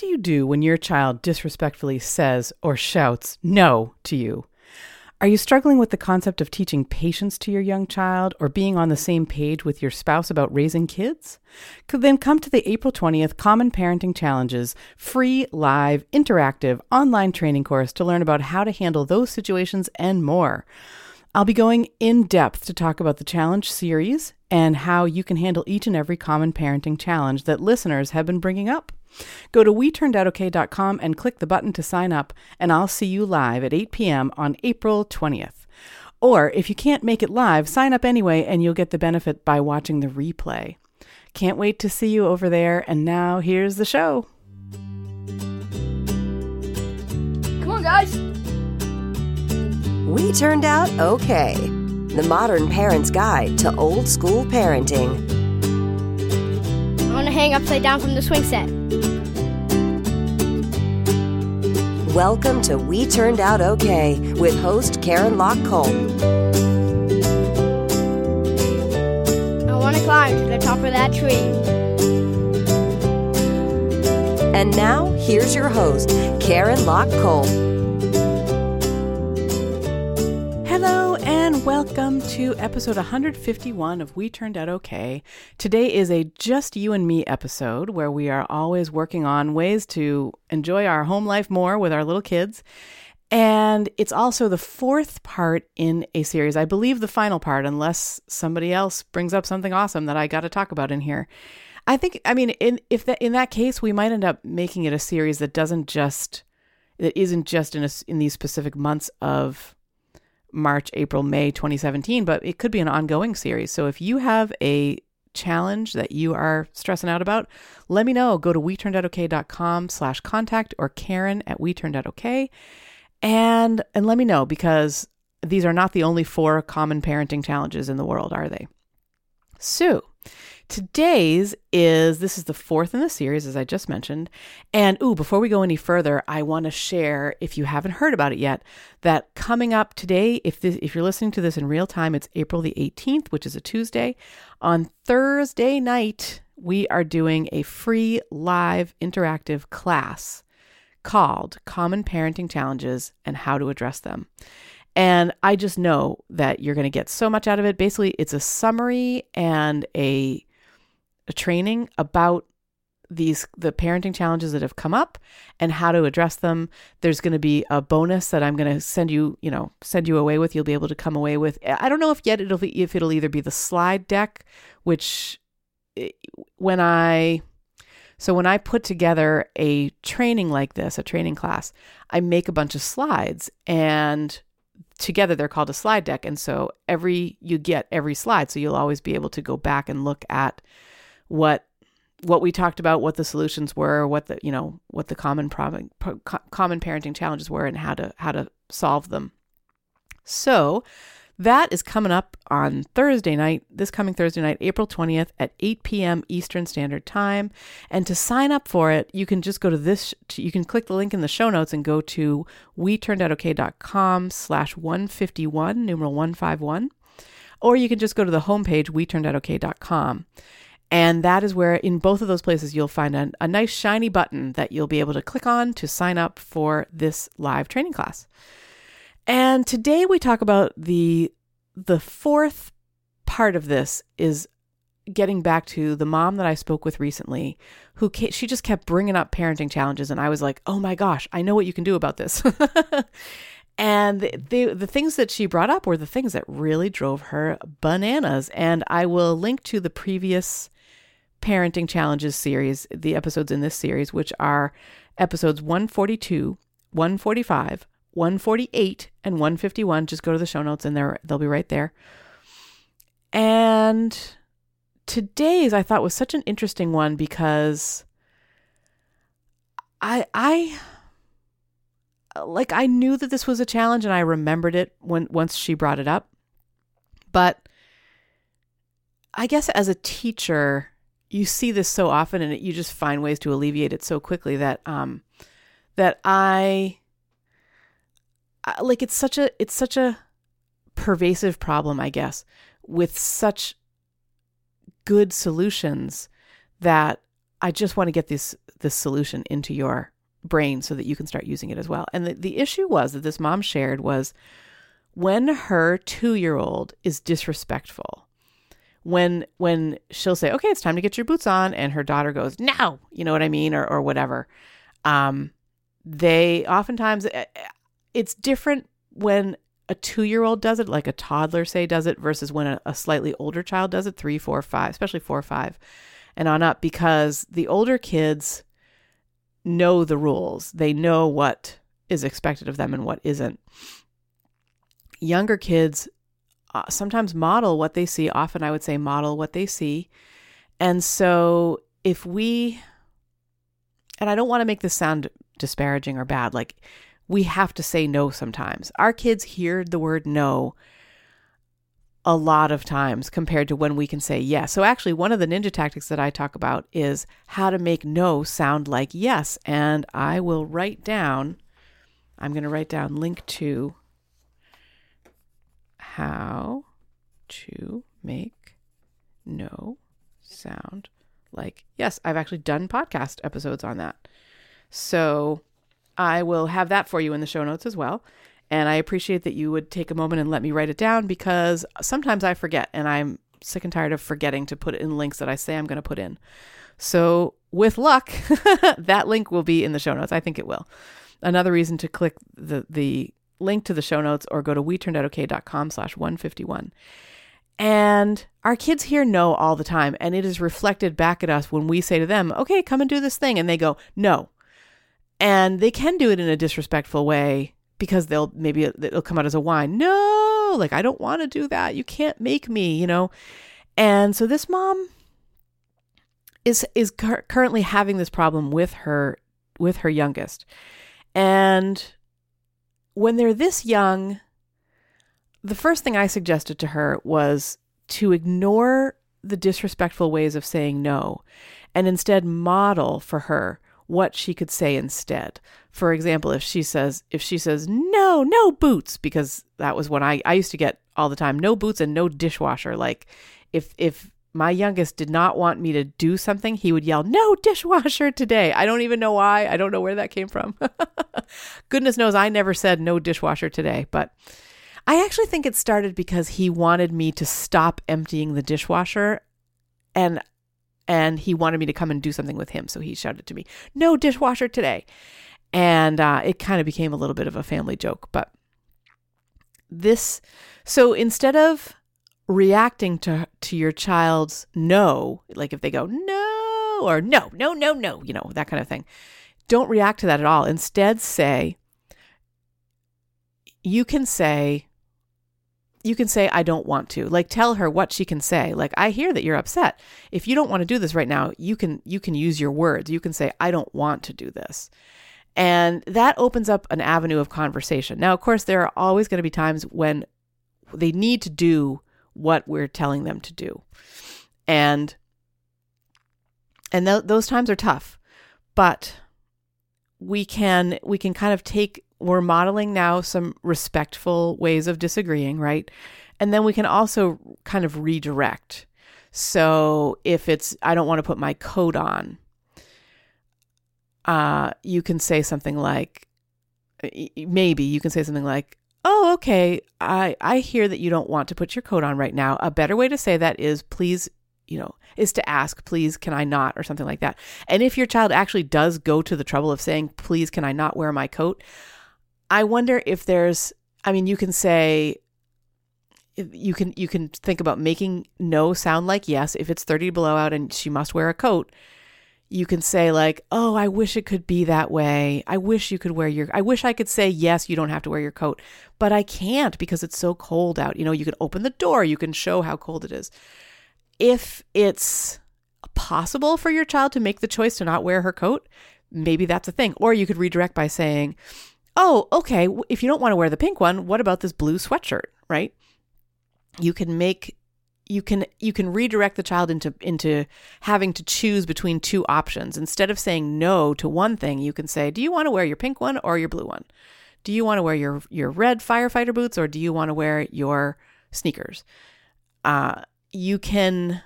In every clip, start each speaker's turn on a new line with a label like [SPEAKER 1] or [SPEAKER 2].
[SPEAKER 1] do you do when your child disrespectfully says or shouts no to you? Are you struggling with the concept of teaching patience to your young child or being on the same page with your spouse about raising kids? Then come to the April 20th Common Parenting Challenges free, live, interactive online training course to learn about how to handle those situations and more. I'll be going in depth to talk about the challenge series and how you can handle each and every common parenting challenge that listeners have been bringing up. Go to WeTurnedOutOK.com and click the button to sign up, and I'll see you live at 8 p.m. on April 20th. Or if you can't make it live, sign up anyway, and you'll get the benefit by watching the replay. Can't wait to see you over there, and now here's the show.
[SPEAKER 2] Come on, guys.
[SPEAKER 3] We turned out okay. The modern parent's guide to old school parenting.
[SPEAKER 2] I want to hang upside down from the swing set.
[SPEAKER 3] Welcome to We Turned Out Okay with host Karen Lock Kolp.
[SPEAKER 2] I want to climb to the top of that tree.
[SPEAKER 3] And now, here's your host, Karen
[SPEAKER 1] Lock Kolp. Welcome to episode 151 of We Turned Out Okay. Today is a just you and me episode where we are always working on ways to enjoy our home life more with our little kids. And it's also the fourth part in a series. I believe the final part, unless somebody else brings up something awesome that I got to talk about in here. I think, I mean, in if that in that case, we might end up making it a series that doesn't just that isn't just in a, in these specific months of March, April, May 2017, but it could be an ongoing series. So if you have a challenge that you are stressing out about, let me know. Go to weturnedoutokay.com slash contact or Karen at weturnedoutokay and and let me know because these are not the only four common parenting challenges in the world, are they? So Today's is this is the fourth in the series, as I just mentioned. And ooh, before we go any further, I want to share, if you haven't heard about it yet, that coming up today, if this, if you're listening to this in real time, it's April the 18th, which is a Tuesday. On Thursday night, we are doing a free live interactive class called Common Parenting Challenges and How to Address Them. And I just know that you're going to get so much out of it. Basically, it's a summary and a a training about these the parenting challenges that have come up and how to address them. There's going to be a bonus that i'm going to send you you know send you away with. You'll be able to come away with. I don't know if yet it'll be if it'll either be the slide deck which eh, when i so when i put together a training like this a training class i make a bunch of slides and together they're called a slide deck. And so every you get every slide. So you'll always be able to go back and look at what what we talked about, what the solutions were, what the you know what the common problem, common parenting challenges were, and how to how to solve them. So that is coming up on Thursday night, this coming Thursday night, April 20th at 8 p.m. Eastern Standard Time. And to sign up for it, you can just go to this, you can click the link in the show notes and go to weturnedoutokay.com slash 151, numeral 151. Or you can just go to the homepage, weturnedoutokay.com. And that is where, in both of those places, you'll find a, a nice shiny button that you'll be able to click on to sign up for this live training class. And today we talk about the the fourth part of this is getting back to the mom that I spoke with recently, who she just kept bringing up parenting challenges, and I was like, "Oh my gosh, I know what you can do about this." and the, the, the things that she brought up were the things that really drove her bananas. And I will link to the previous parenting challenges series, the episodes in this series, which are episodes 142, 145, 148, and 151. Just go to the show notes and they're, they'll be right there. And today's I thought was such an interesting one because I I like I knew that this was a challenge and I remembered it when once she brought it up. But I guess as a teacher, you see this so often and you just find ways to alleviate it so quickly that um that I, I like it's such a it's such a pervasive problem I guess with such good solutions that I just want to get this this solution into your brain so that you can start using it as well. And the, the issue was that this mom shared was when her two year old is disrespectful, when when she'll say, "Okay, it's time to get your boots on," and her daughter goes, "No," you know what I mean, or or whatever. Um, they oftentimes eh, eh, it's different when a two year old does it, like a toddler say does it, versus when a, a slightly older child does it, three, four, five, especially four or five, and on up, because the older kids know the rules. They know what is expected of them and what isn't. Younger kids uh, sometimes model what they see. Often, I would say model what they see. And so, if we, and I don't want to make this sound disparaging or bad, like we have to say no sometimes. Our kids hear the word no a lot of times compared to when we can say yes. So, actually, one of the ninja tactics that I talk about is how to make no sound like yes. And I will write down, I'm going to write down link to how to make no sound like yes. I've actually done podcast episodes on that. So, I will have that for you in the show notes as well. And I appreciate that you would take a moment and let me write it down because sometimes I forget and I'm sick and tired of forgetting to put in links that I say I'm going to put in. So, with luck, that link will be in the show notes. I think it will. Another reason to click the, the link to the show notes or go to we turned out weturnedoutokay.com slash 151. And our kids here know all the time, and it is reflected back at us when we say to them, okay, come and do this thing. And they go, no. And they can do it in a disrespectful way because they'll maybe it'll come out as a whine. No, like I don't want to do that. You can't make me, you know. And so this mom is is cur- currently having this problem with her with her youngest. And when they're this young, the first thing I suggested to her was to ignore the disrespectful ways of saying no and instead model for her what she could say instead. For example, if she says if she says no, no boots because that was what I I used to get all the time, no boots and no dishwasher. Like if if my youngest did not want me to do something, he would yell, "No dishwasher today." I don't even know why. I don't know where that came from. Goodness knows I never said no dishwasher today, but I actually think it started because he wanted me to stop emptying the dishwasher and and he wanted me to come and do something with him. So he shouted to me, No dishwasher today. And uh, it kind of became a little bit of a family joke. But this, so instead of reacting to, to your child's no, like if they go, no, or no, no, no, no, you know, that kind of thing, don't react to that at all. Instead, say, you can say, you can say i don't want to like tell her what she can say. Like i hear that you're upset. If you don't want to do this right now you can you can use your words. You can say i don't want to do this and that opens up an avenue of conversation. Now of course there are always going to be times when they need to do what we're telling them to do and and th- those times are tough but we can we can kind of take we're modeling now some respectful ways of disagreeing, right? And then we can also kind of redirect. So if it's, I don't want to put my coat on, uh, you can say something like, maybe you can say something like, oh, okay, I, I hear that you don't want to put your coat on right now. A better way to say that is, please, you know, is to ask, please, can I not, or something like that. And if your child actually does go to the trouble of saying, please, can I not wear my coat? I wonder if there's, I mean, you can say, you can you can think about making no sound like yes if it's 30 below out and she must wear a coat you can say like oh i wish it could be that way. I wish you could wear your i wish i could say yes you don't have to wear your coat but i can't because it's so cold out. You know you can open the door you can show how cold it is. If it's possible for your child to make the choice to not wear her coat maybe that's a thing. Or you could redirect by saying oh, okay, if you don't want to wear the pink one, what about this blue sweatshirt, right? You can make you can you can redirect the child into into having to choose between two options. Instead of saying no to one thing, you can say, "Do you want to wear your pink one or your blue one? Do you want to wear your your red firefighter boots or do you want to wear your sneakers?" Uh, you can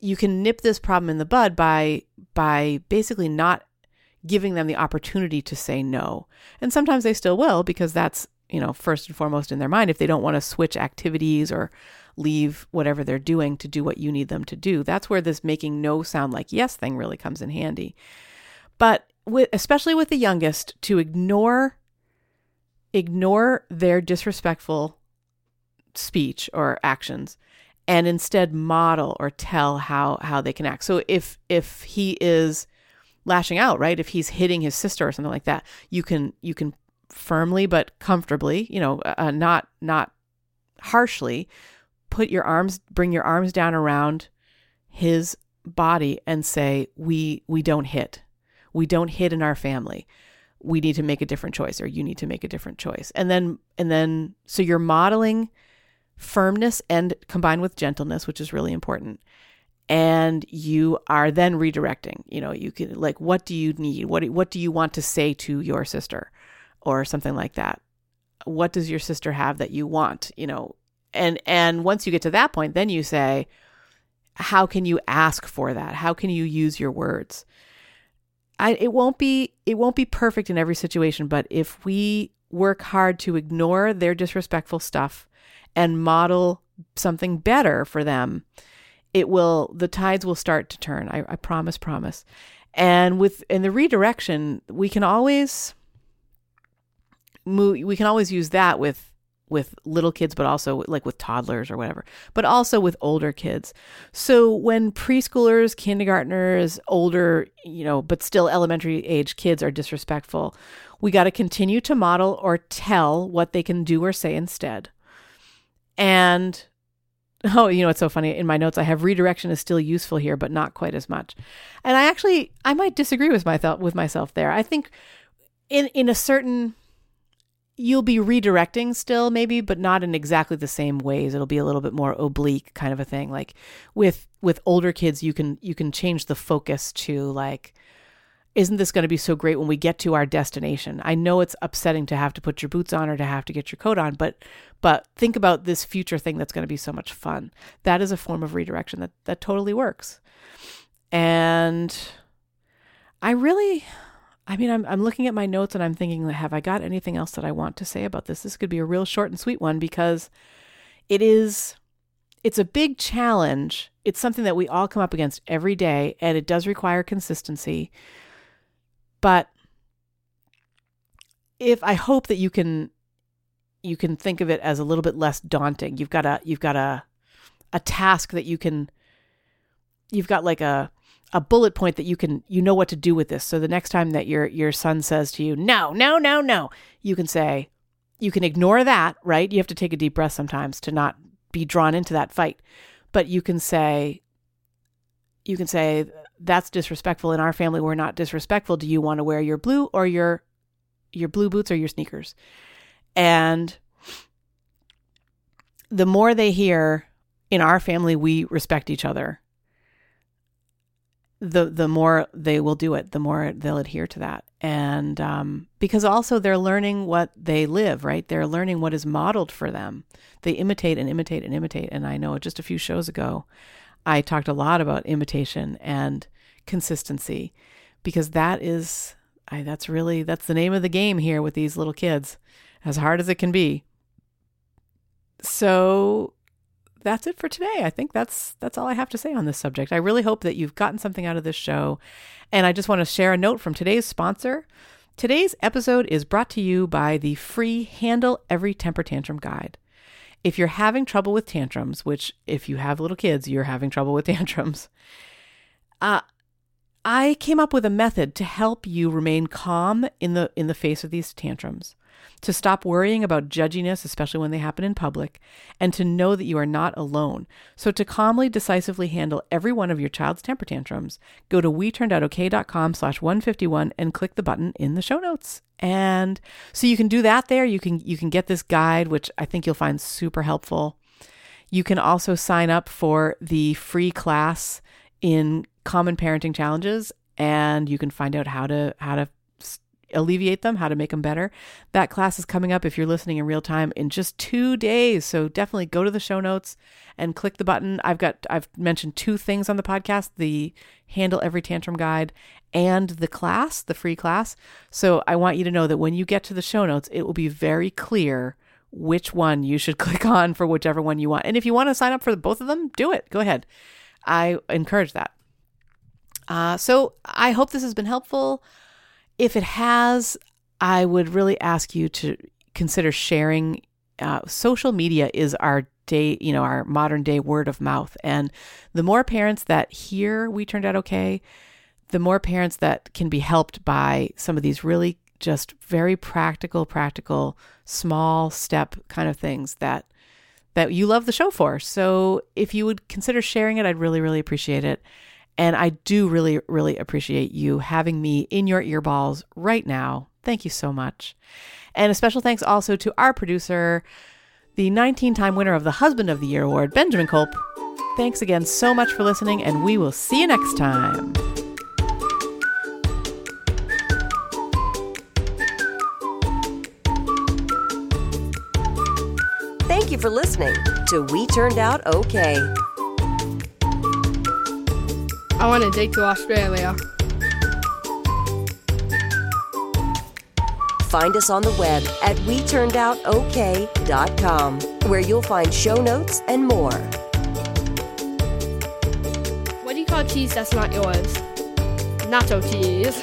[SPEAKER 1] you can nip this problem in the bud by by basically not giving them the opportunity to say no. And sometimes they still will because that's, you know, first and foremost in their mind if they don't want to switch activities or leave whatever they're doing to do what you need them to do. That's where this making no sound like yes thing really comes in handy. But with, especially with the youngest to ignore ignore their disrespectful speech or actions and instead model or tell how how they can act. So if if he is lashing out, right? If he's hitting his sister or something like that, you can you can firmly but comfortably, you know, uh, not not harshly put your arms bring your arms down around his body and say we we don't hit. We don't hit in our family. We need to make a different choice or you need to make a different choice. And then and then so you're modeling firmness and combined with gentleness, which is really important. And you are then redirecting. You know, you can like, what do you need? What what do you want to say to your sister, or something like that? What does your sister have that you want? You know, and and once you get to that point, then you say, how can you ask for that? How can you use your words? I, it won't be it won't be perfect in every situation, but if we work hard to ignore their disrespectful stuff and model something better for them, it will the tides will start to turn. I, I promise, promise. And with in the redirection, we can always. We can always use that with with little kids, but also like with toddlers or whatever, but also with older kids. So when preschoolers, kindergartners, older, you know, but still elementary age kids are disrespectful, we got to continue to model or tell what they can do or say instead. And oh, you know, it's so funny. In my notes, I have redirection is still useful here, but not quite as much. And I actually, I might disagree with myself with myself there. I think in in a certain you'll be redirecting still maybe but not in exactly the same ways it'll be a little bit more oblique kind of a thing like with with older kids you can you can change the focus to like isn't this going to be so great when we get to our destination? I know it's upsetting to have to put your boots on or to have to get your coat on, but but think about this future thing that's going to be so much fun. That is a form of redirection that that totally works. And I really I mean I'm I'm looking at my notes and I'm thinking have I got anything else that I want to say about this? This could be a real short and sweet one because it is it's a big challenge. It's something that we all come up against every day and it does require consistency. But if I hope that you can you can think of it as a little bit less daunting. You've got a you've got a a task that you can you've got like a a bullet point that you can you know what to do with this. So the next time that your your son says to you, "No, no, no, no," you can say you can ignore that, right? You have to take a deep breath sometimes to not be drawn into that fight. But you can say you can say that's disrespectful in our family we're not disrespectful do you want to wear your blue or your your blue boots or your sneakers and the more they hear in our family we respect each other the the more they will do it the more they'll adhere to that. And um, because also they're learning what they live right? They're learning what is modeled for them. They imitate and imitate and imitate. And i know just a few shows ago I talked a lot about imitation and consistency because that is I, that's really that's the name of the game here with these little kids as hard as it can be. So that's it for today. I think that's that's all i have to say on this subject. I really hope that you've gotten something out of this show. And i just want to share a note from today's sponsor. Today's episode is brought to you by the free handle every temper tantrum guide. If you're having trouble with tantrums, which if you have little kids, you're having trouble with tantrums, uh, I came up with a method to help you remain calm in the in the face of these tantrums to stop worrying about judginess, especially when they happen in public, and to know that you are not alone. So, to calmly, decisively handle every one of your child's temper tantrums, go to weturnedoutokay.com slash 151 and click the button in the show notes. And so you can do that there. You can you can get this guide, which I think you'll find super helpful. You can also sign up for the free class in common parenting challenges and you can find out how to how to alleviate them, how to make them better. That class is coming up if you're listening in real time in just 2 days. So definitely go to the show notes and click the button. I've got I've mentioned two things on the podcast, the handle every tantrum guide and the class, the free class. So I want you to know that when you get to the show notes, it will be very clear which one you should click on for whichever one you want. And if you want to sign up for both of them, do it. Go ahead. I encourage that. Uh, so I hope this has been helpful. If it has, I would really ask you to consider sharing. Uh, social media is our day, you know, our modern day word of mouth. And the more parents that hear we turned out okay, the more parents that can be helped by some of these really just very practical, practical, small step kind of things that that you love the show for. So if you would consider sharing it, I'd really, really appreciate it. And I do really, really appreciate you having me in your earballs right now. Thank you so much. And a special thanks also to our producer, the 19 time winner of the Husband of the Year award, Benjamin Kolp. Thanks again so much for listening, and we will see you next time.
[SPEAKER 3] Thank you for listening to We Turned Out Okay.
[SPEAKER 2] I want to take to Australia.
[SPEAKER 3] Find us on the web at WeTurnedOutOK.com, where you'll find show notes and more.
[SPEAKER 2] What do you call cheese that's not yours? Nacho cheese.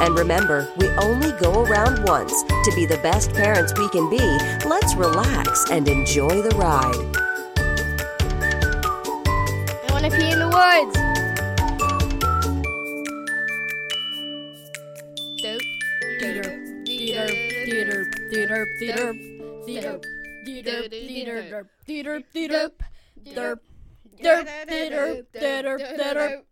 [SPEAKER 3] And remember, we only go around once. To be the best parents we can be, let's relax and enjoy the ride.
[SPEAKER 2] Want to pee in the woods. Dope. Theater. Theater. Theater. Theater. Theater. Theater. Theater. Theater. Theater. Theater. Theater. Theater. Theater. Theater.